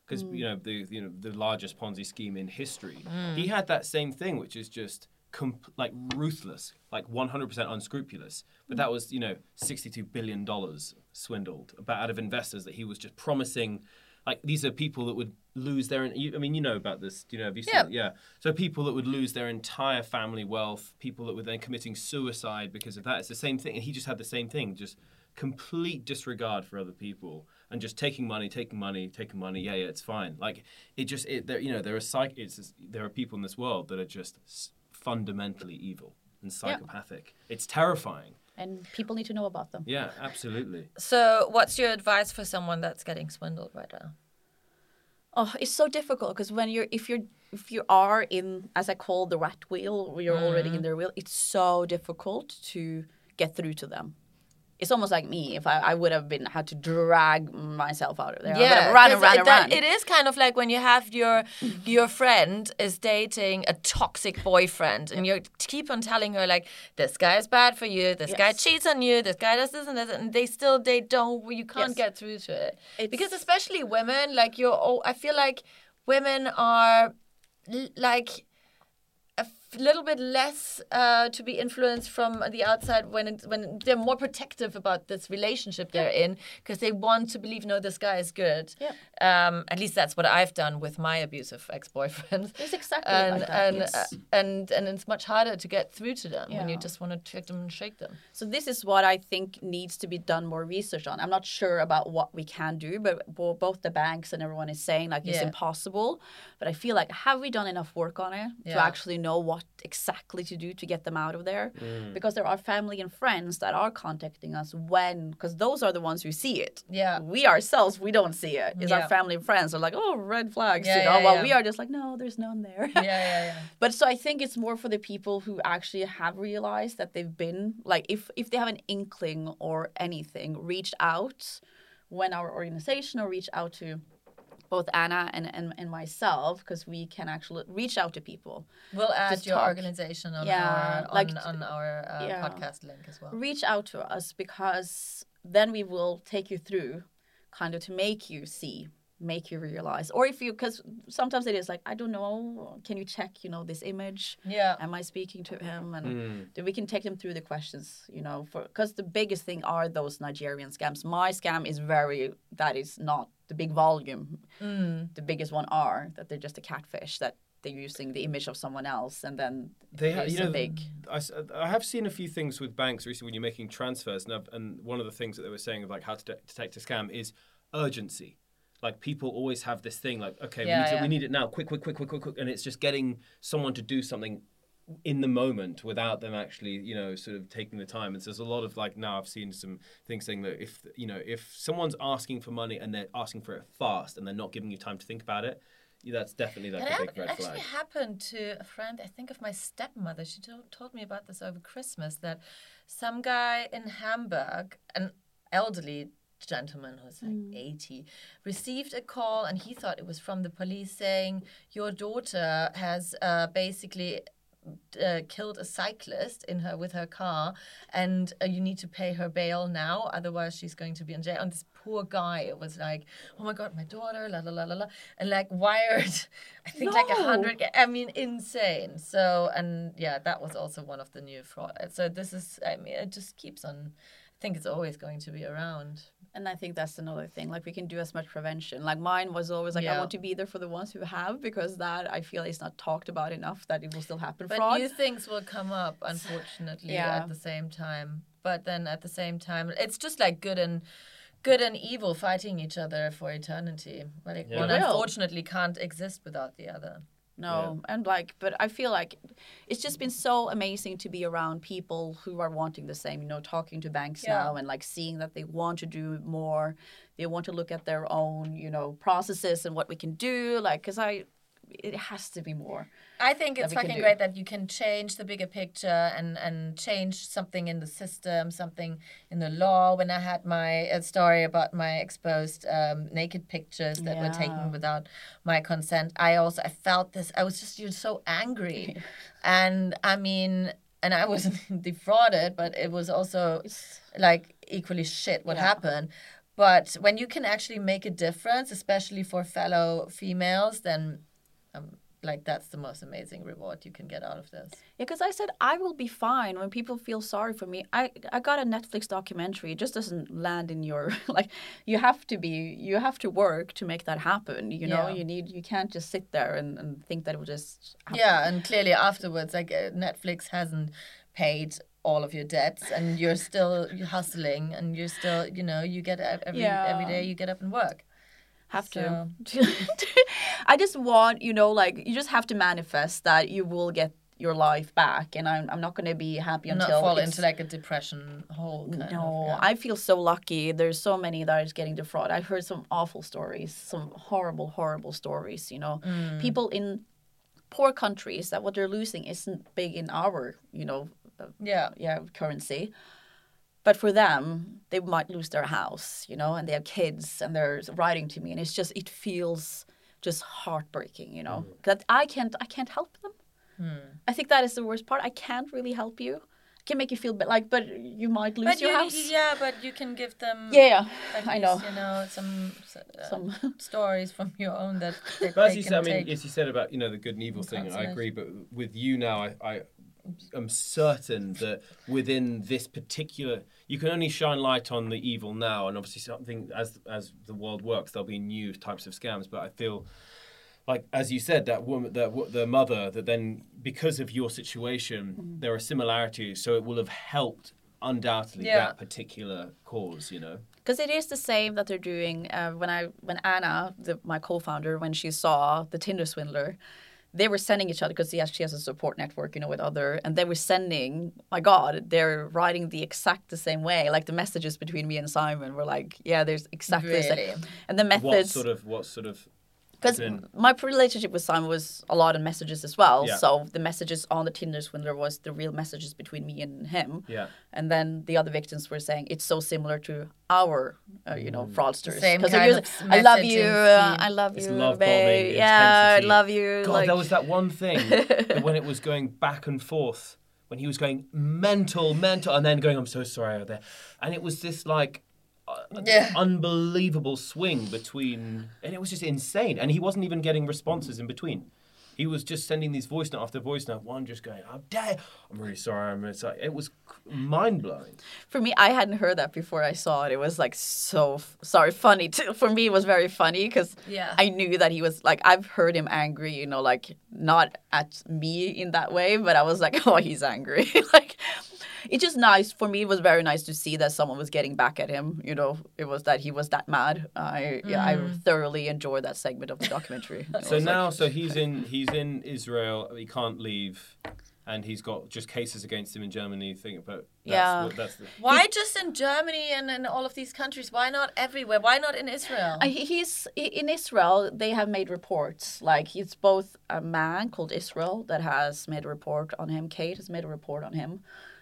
because mm. you know the you know the largest Ponzi scheme in history, he mm. had that same thing, which is just comp- like ruthless, like 100% unscrupulous. But that was you know 62 billion dollars swindled about out of investors that he was just promising. like these are people that would lose their. You, I mean, you know about this. Do you know? Have you seen? Yeah. it? Yeah. So people that would lose their entire family wealth, people that were then committing suicide because of that. It's the same thing, and he just had the same thing. Just complete disregard for other people and just taking money, taking money, taking money. Yeah, yeah, it's fine. Like it just, it, there, you know, there are psych. It's there are people in this world that are just fundamentally evil and psychopathic. It's terrifying. And people need to know about them. Yeah, absolutely. So, what's your advice for someone that's getting swindled right now? Oh, it's so difficult because when you're if you're if you are in as I call the rat wheel, or you're already mm-hmm. in their wheel, it's so difficult to get through to them. It's almost like me if I, I would have been had to drag myself out of there. Have run and run it, and that- run. it is kind of like when you have your your friend is dating a toxic boyfriend, and you keep on telling her like, "This guy is bad for you. This guy cheats on you. This guy does this and this," and they still they don't. You can't Yes. get through to it It's- because especially women, like you're. Oh, I feel like women are like little bit less uh, to be influenced from the outside when it's, when they're more protective about this relationship they're in because they want to believe no this guy is good Yeah. um, at least that's what I've done with my abusive ex-boyfriends It's exactly and like and, yes. uh, and and it's much harder to get through to them when you just want to trick them and shake them So this is what I think needs to be done more research on. I'm not sure about what we can do, but both the banks and everyone is saying like it's impossible. But I feel like have we done enough work on it to actually know what exactly to do to get them out of there? Mm. Because there are family and friends that are contacting us when, because those are the ones who see it. Yeah. we ourselves we don't see it. It's Yeah. our family and friends are like, oh, red flags, Yeah, you know. yeah, While yeah. we are just like, no, there's none there. yeah yeah yeah But so I think it's more for the people who actually have realized that they've been like if if they have an inkling or anything, reached out when our organization or reach out to both Anna and and, and myself because we can actually reach out to people. we'll add your talk. organization on Yeah, our on, like- on our uh, yeah. podcast link as well Reach out to us because then we will take you through kind of to make you see make you realize or if you because sometimes it is like i don't know can you check you know this image yeah am i speaking to him and then we can take them through the questions you know for because the biggest thing are those nigerian scams my scam is very that is not the big volume mm. the biggest one are that they're just a catfish that they're using the image of someone else and then They ha- it's you know, a big I, s- I have seen a few things with banks recently when you're making transfers, and, I've, and one of the things that they were saying of like how to de- detect a scam is urgency. Like people always have this thing like, okay, we, need to, yeah. we need it now, quick, quick, quick, quick, quick, quick, and it's just getting someone to do something in the moment without them actually, you know, sort of taking the time. And so there's a lot of like now I've seen some things saying that if you know if someone's asking for money and they're asking for it fast and they're not giving you time to think about it, that's definitely like And a big hap- red actually flag. happened to a friend, I think of my stepmother. She told, told me about this over Christmas that some guy in Hamburg, an elderly gentleman who's like 80, received a call and he thought it was from the police saying, Your daughter has uh, basically. Uh, killed a cyclist in her with her car, and uh, you need to pay her bail now, otherwise she's going to be in jail. And this poor guy was like, "Oh my god, my daughter, la la la la la," and like wired, I think like a hundred. I mean, insane. So and yeah, that was also one of the new fraud. So this is, I mean, it just keeps on. I think it's always going to be around. and i think that's another thing like we can do as much prevention like mine was always like i want to be there for the ones who have because that i feel is not talked about enough that it will still happen But fraud new things will come up, unfortunately, Yeah. at the same time. But then at the same time, it's just like good and good and evil fighting each other for eternity. Like one unfortunately can't exist without the other. No, and like, but I feel like it's just been so amazing to be around people who are wanting the same. You know, talking to banks Yeah. now and like seeing that they want to do more. They want to look at their own, you know, processes and what we can do. Like, because I, it has to be more. I think it's fucking great that you can change the bigger picture and, and change something in the system, something in the law. When I had my uh, story about my exposed um, naked pictures that were taken without my consent, I also I felt this. I was just you're so angry, and I mean, and I wasn't defrauded, but it was also like equally shit what happened. But when you can actually make a difference, especially for fellow females, then like that's the most amazing reward you can get out of this. Yeah, because I said I will be fine when people feel sorry for me. I I got a Netflix documentary. It just doesn't land in your like. You have to be. You have to work to make that happen. You know. Yeah. You need. You can't just sit there and, and think that it will just. Happen. Yeah, and clearly afterwards, like uh, Netflix hasn't paid all of your debts, and you're still hustling, and you're still, you know, you get ev- every every Yeah. day you get up and work. Have to. I just want you know like you just have to manifest that you will get your life back, and I'm I'm not going to be happy until not fall into like a depression hole. No, of, yeah. I feel so lucky. There's so many that is getting defrauded. I've heard some awful stories, some horrible, horrible stories. You know, Mm. people in poor countries that what they're losing isn't big in our, you know, uh, yeah. yeah, currency. But for them, they might lose their house, you know, and they have kids, and they're writing to me, and it's just it feels just heartbreaking, you know, that I can't I can't help them. I think that is the worst part. I can't really help you. I can make you feel bit like, but you might lose But your you, house. yeah, but you can give them. Yeah, yeah, at I know. You know some uh, Some stories from your own that. that But as they you can said, I mean, as you said about you know the good and evil thing, and I agree. But with you now, I, I am certain that within this particular, you can only shine light on the evil now, and obviously something as as the world works, there'll be new types of scams. But I feel like as you said that woman that the mother that then because of your situation there are similarities so it will have helped undoubtedly Yeah. that particular cause you know because it is the same that they're doing uh, when I when Anna, the, my co-founder, when she saw the Tinder swindler, they were sending each other because she has, she has a support network, you know, with other, and they were sending. My God, they're writing the exact the same way. Like the messages between me and Simon were like, yeah, there's exactly the same. And the methods. what sort of what sort of Because Then- my relationship with Simon was a lot of messages as well. Yeah. So the messages on the Tinders when there was the real messages between me and him. Yeah. And then the other victims were saying it's so similar to our, uh, you Mm. know, fraudsters. same 'Cause they're kind using, of I love you. Uh. I love It's you, love babe. bombing, Yeah, I love you. God, like, there was that one thing that when it was going back and forth, when he was going mental, mental, and then going, "I'm so sorry," out there, and it was this like Uh, yeah. unbelievable swing between, and it was just insane. And he wasn't even getting responses in between. He was just sending these voice note after voice note. One just going, "I'm dead. I'm really sorry." I'm really sorry. It was mind blowing. for me, I hadn't heard that before I saw it. It was like so f- sorry, funny too. For me, it was very funny because Yeah. I knew that he was like I've heard him angry, you know, like not at me in that way, but I was like, oh, he's angry. like it's just nice for me. It was very nice to see that someone was getting back at him. You know, it was that he was that mad. I yeah, I thoroughly enjoyed that segment of the documentary. So was like- now, so he's in he's in Israel. He can't leave, and he's got just cases against him in Germany. Think, about that's, Yeah. that's the, Why just in Germany and in all of these countries? Why not everywhere? Why not in Israel? Uh, he's in Israel. They have made reports. Like it's both a man called Israel that has made a report on him. Kate has made a report on him.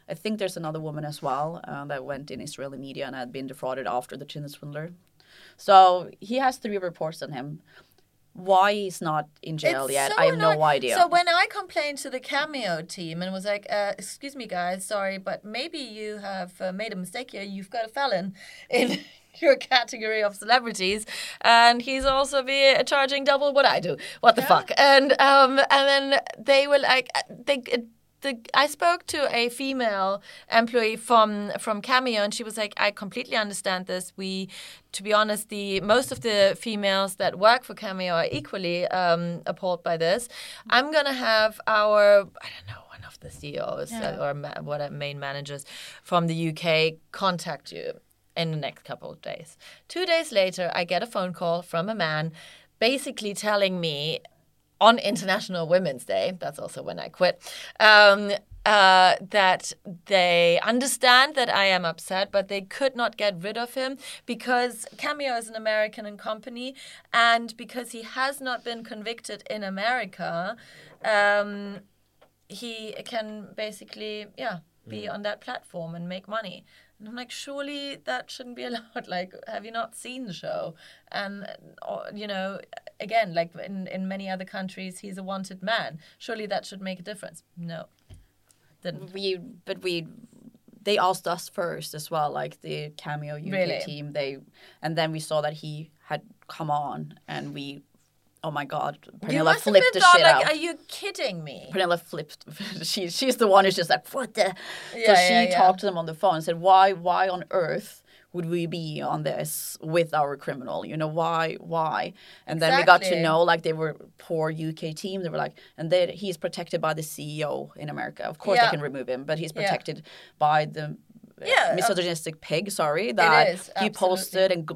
I think there's another woman as well uh, that went in Israeli media and had been defrauded after the Tinder swindler. So he has three reports on him. Why he's not in jail It's yet, so I have no idea. So when I complained to the Cameo team and was like, uh, "Excuse me, guys, sorry, but maybe you have uh, made a mistake here. You've got a felon in your category of celebrities, and he's also be charging double what I do. What the fuck?" And um, and then they were like, uh, they. The, I spoke to a female employee from from Cameo, and she was like, "I completely understand this. We, to be honest, the most of the females that work for Cameo are equally um, appalled by this. I'm gonna have our I don't know one of the CEOs uh, or ma- what are main managers from the UK contact you in the next couple of days. Two days later, I get a phone call from a man, basically telling me on International Women's Day, that's also when I quit, um, uh, that they understand that I am upset, but they could not get rid of him because Cameo is an American company, and because he has not been convicted in America, um, he can basically, yeah, be on that platform and make money. And I'm like, surely that shouldn't be allowed. Like, have you not seen the show? And, or, you know, again, like in, in many other countries, he's a wanted man. Surely that should make a difference. No, didn't. we but we they asked us first as well like the cameo uk Really? team they and then we saw that he had come on and we oh my god, Pernilla flipped the shit like, out. are you kidding me? Pernilla flipped. she she's the one who's just like what the. so Yeah, she yeah, yeah. talked to them on the phone and said, why why on earth would we be on this with our criminal? You know why why? And then we got to know like they were poor UK team. They were like, and they he's protected by the CEO in America. Of course Yeah. they can remove him, but he's Yeah. protected by the uh, Yeah, uh, misogynistic pig. Sorry that is, he posted and.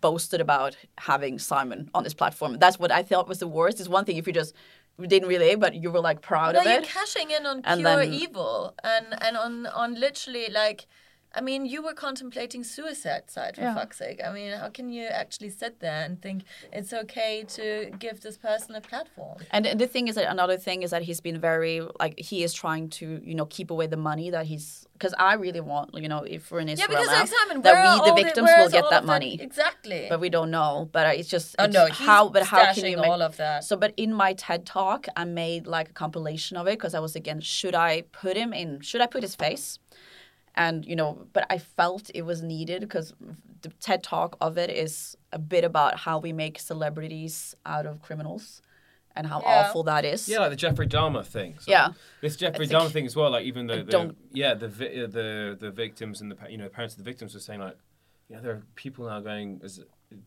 Boasted about having Simon on his platform. That's what I thought was the worst. It's one thing if you just didn't really, but you were like proud No, of you're it. cashing in on And pure then- evil and and on on literally like. I mean, you were contemplating suicide side for Yeah. fuck's sake. I mean, how can you actually sit there and think it's okay to give this person a platform? And the thing is that another thing is that he's been very like he is trying to you know keep away the money that he's because I really want you know if we're in Yeah, Israel because now, that we the victims where will get that money. Exactly. But we don't know. But it's just Oh, it's no, how but how can you make all of that. So but in my TED talk I made like a compilation of it because I was again should I put him in should I put his face and you know but I felt it was needed because the TED talk of it is a bit about how we make celebrities out of criminals and how Yeah. awful that is. Yeah, like the Jeffrey Dahmer thing. So Yeah. This Jeffrey think- Dahmer thing as well. Like even the, the yeah the vi- uh, the the victims and the you know parents of the victims were saying like, you know, there are people now going as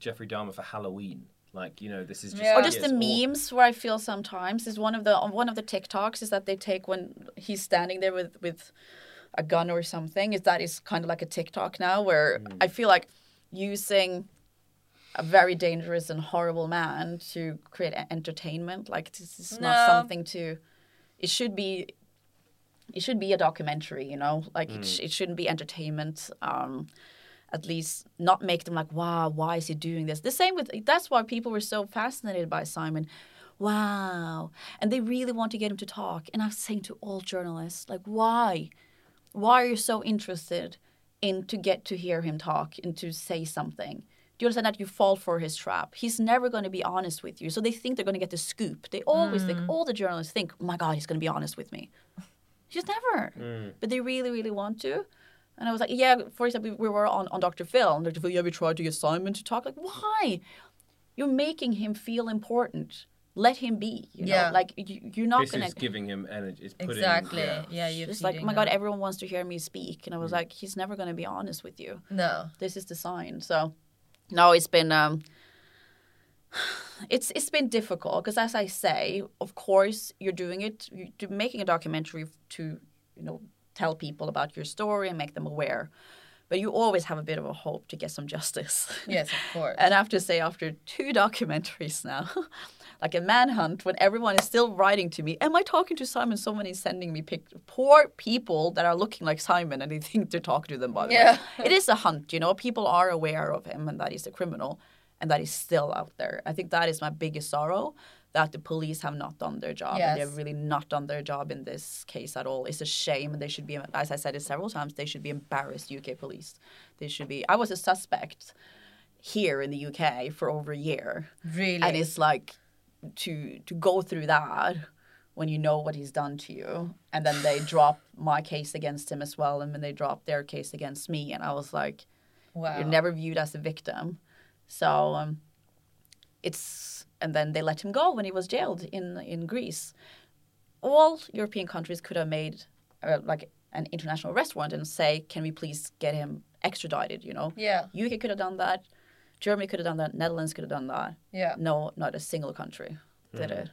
Jeffrey Dahmer for Halloween. Like you know, this is just Yeah. or just the it's awful. memes where I feel sometimes is one of the one of the TikToks is that they take when he's standing there with with a gun or something. Is that is kind of like a TikTok now where I feel like using a very dangerous and horrible man to create entertainment. Like this is not something to. It should be. It should be a documentary, you know. Like it, sh- it shouldn't be entertainment. Um, at least not make them like, wow, why is he doing this? The same with that's why people were so fascinated by Simon. Wow. And they really want to get him to talk. And I was saying to all journalists, like, why? Why are you so interested in to get to hear him talk and to say something? Do you understand that you fall for his trap? He's never going to be honest with you. So they think they're going to get the scoop. They always think, mm. all the journalists think, oh my God, he's going to be honest with me. He's never. Mm. But they really, really want to. And I was like, yeah, for example, we were on, on Dr. Phil, and Dr. Phil, yeah, we tried to get Simon to talk. Like, why? You're making him feel important. Let him be. You Yeah. know, like you, you're not This gonna. is giving him energy. It's putting, exactly. Yeah. Yeah, you're It's like, oh my God, him. everyone wants to hear me speak, and I was like, he's never gonna be honest with you. No. This is the sign. So, no, it's been um, it's it's been difficult because, as I say, of course, you're doing it. You're making a documentary to, you know, tell people about your story and make them aware. But you always have a bit of a hope to get some justice. Yes, of course. And I have to say, after two documentaries now, like a manhunt, when everyone is still writing to me, am I talking to Simon? Someone is sending me pic- poor people that are looking like Simon and they think they're talking to them, by the Yeah. way. It is a hunt, you know. People are aware of him and that he's a criminal and that he's still out there. I think that is my biggest sorrow that the police have not done their job. And Yes. they've really not done their job in this case at all. It's a shame. They should be, as I said it several times, they should be embarrassed, UK police. They should be. I was a suspect here in the UK for over a year. Really? And it's like to to go through that when you know what he's done to you, and then they drop my case against him as well, and then they drop their case against me, and I was like, wow. you're never viewed as a victim. So um, it's and then they let him go when he was jailed in in Greece. All European countries could have made uh, like an international arrest warrant and say, can we please get him extradited? You know, Yeah. UK could have done that. Germany could have done that. Netherlands could have done that. Yeah. No, not a single country did it.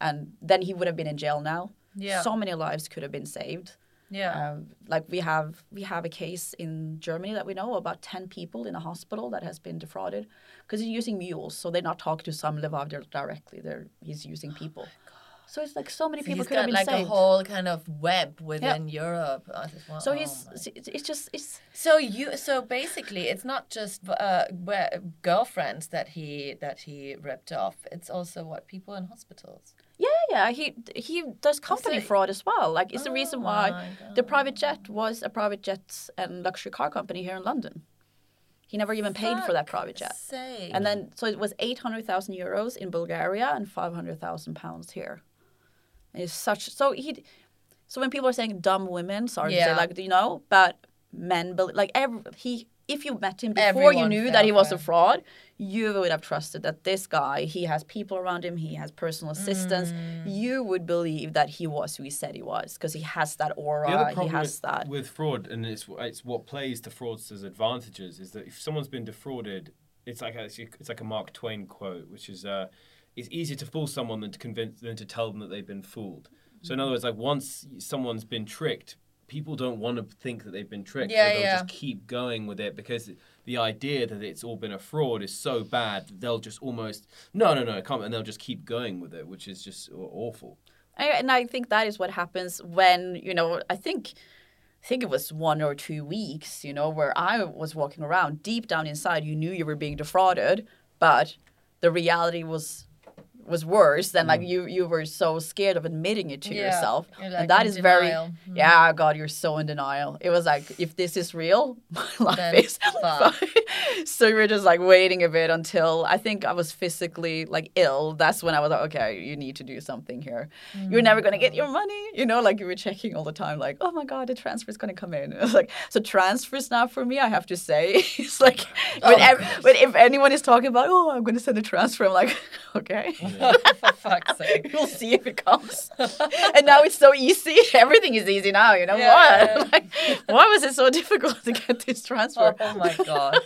And then he would have been in jail now. Yeah. So many lives could have been saved. Yeah. Um, like we have we have a case in Germany that we know about ten people in a hospital that has been defrauded because he's using mules, so they're not talking to some Levavdir directly. They're he's using people. so it's like so many So people could have got been like saved. a whole kind of web within Europe. Oh, this one- so oh he's my it's, just it's So you so basically it's not just uh, girlfriends that he that he ripped off. It's also what people in hospitals. Yeah yeah he he does company fraud as well. Like it's the reason Oh why the private jet was a private jet and luxury car company here in London. He never even paid for that private jet. Say. And then, so it was 800,000 euros in Bulgaria and 500,000 pounds here. It's such, so he, so when people are saying dumb women, sorry to say, like, you know, but men, like, every, he if you met him before you knew that he was for a fraud, you would have trusted that this guy, he has people around him, he has personal assistants. Mm. You would believe that he was who he said he was because he has that aura, The other he has with, that. with fraud, and it's it's what plays to fraudsters' advantages, is that if someone's been defrauded, it's like a, it's like a Mark Twain quote, which is uh, it's easier to fool someone than to convince than to tell them that they've been fooled. So in other words, like once someone's been tricked, people don't want to think that they've been tricked. Yeah, so they'll yeah. just keep going with it because the idea that it's all been a fraud is so bad that they'll just almost no, no, no, can't, and they'll just keep going with it, which is just awful. And I think that is what happens when you know. I think, I think it was one or two weeks, you know, where I was walking around. Deep down inside, you knew you were being defrauded, but the reality was was worse than like mm. you you were so scared of admitting it to Yeah, yourself you're, like, and that in is very denial. Mm-hmm. yeah god you're so in denial it was like if this is real my life Then is so we were just like waiting a bit until I think I was physically like ill. That's when I was like, okay, you need to do something here. You're never gonna get mm. your money, you know. Like you were checking all the time, like, oh my god, the transfer is gonna come in. It was like so transfers now for me. I have to say, it's like oh when, ev- when if anyone is talking about, oh, I'm gonna send a transfer, I'm like, okay, For fuck's sake. we'll see if it comes. and now it's so easy. Everything is easy now, you know. Yeah, what? yeah. Like, why was it so difficult to get this transfer? Oh my god.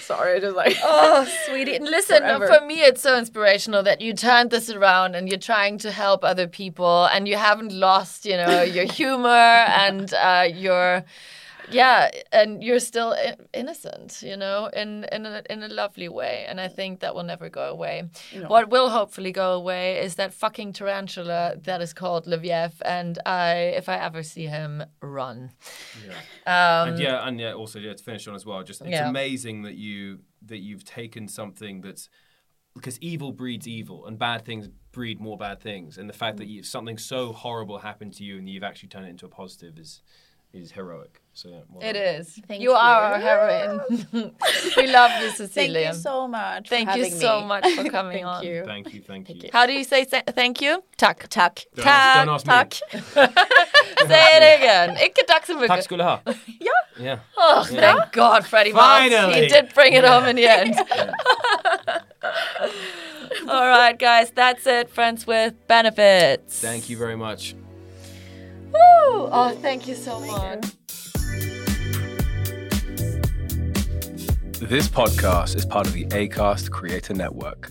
Sorry, just like. Oh, sweetie. And listen, Forever. for me, it's so inspirational that you turned this around and you're trying to help other people and you haven't lost, you know, your humor and uh, your. Yeah, and you're still innocent, you know, in in a, in a lovely way, and I think that will never go away. What will hopefully go away is that fucking tarantula that is called Leviev, and I, if I ever see him, run. Um, and yeah, and yeah, also yeah, to finish on as well, just it's Yeah. amazing that you that you've taken something that's because evil breeds evil, and bad things breed more bad things, and the fact that you, something so horrible happened to you and you've actually turned it into a positive is is heroic. So yeah, well It done. is. Thank you, are you. our heroine. we love you, Cecilia. Thank you so much. for Thank you so me. much for coming Thank on. you. Thank you, thank you. How do you say th- thank you? Tack. Tack. Don't ask, ask. Tack. Say it again. Ikke tack så mycket. Tack skulle du ha. Ja. Yeah. Oh, thank God, Freddie Miles. He did bring it home in the end. All right, guys, that's it. Friends with benefits. Thank you very much. Woo! Oh, thank you so much. This podcast is part of the ACAST Creator Network.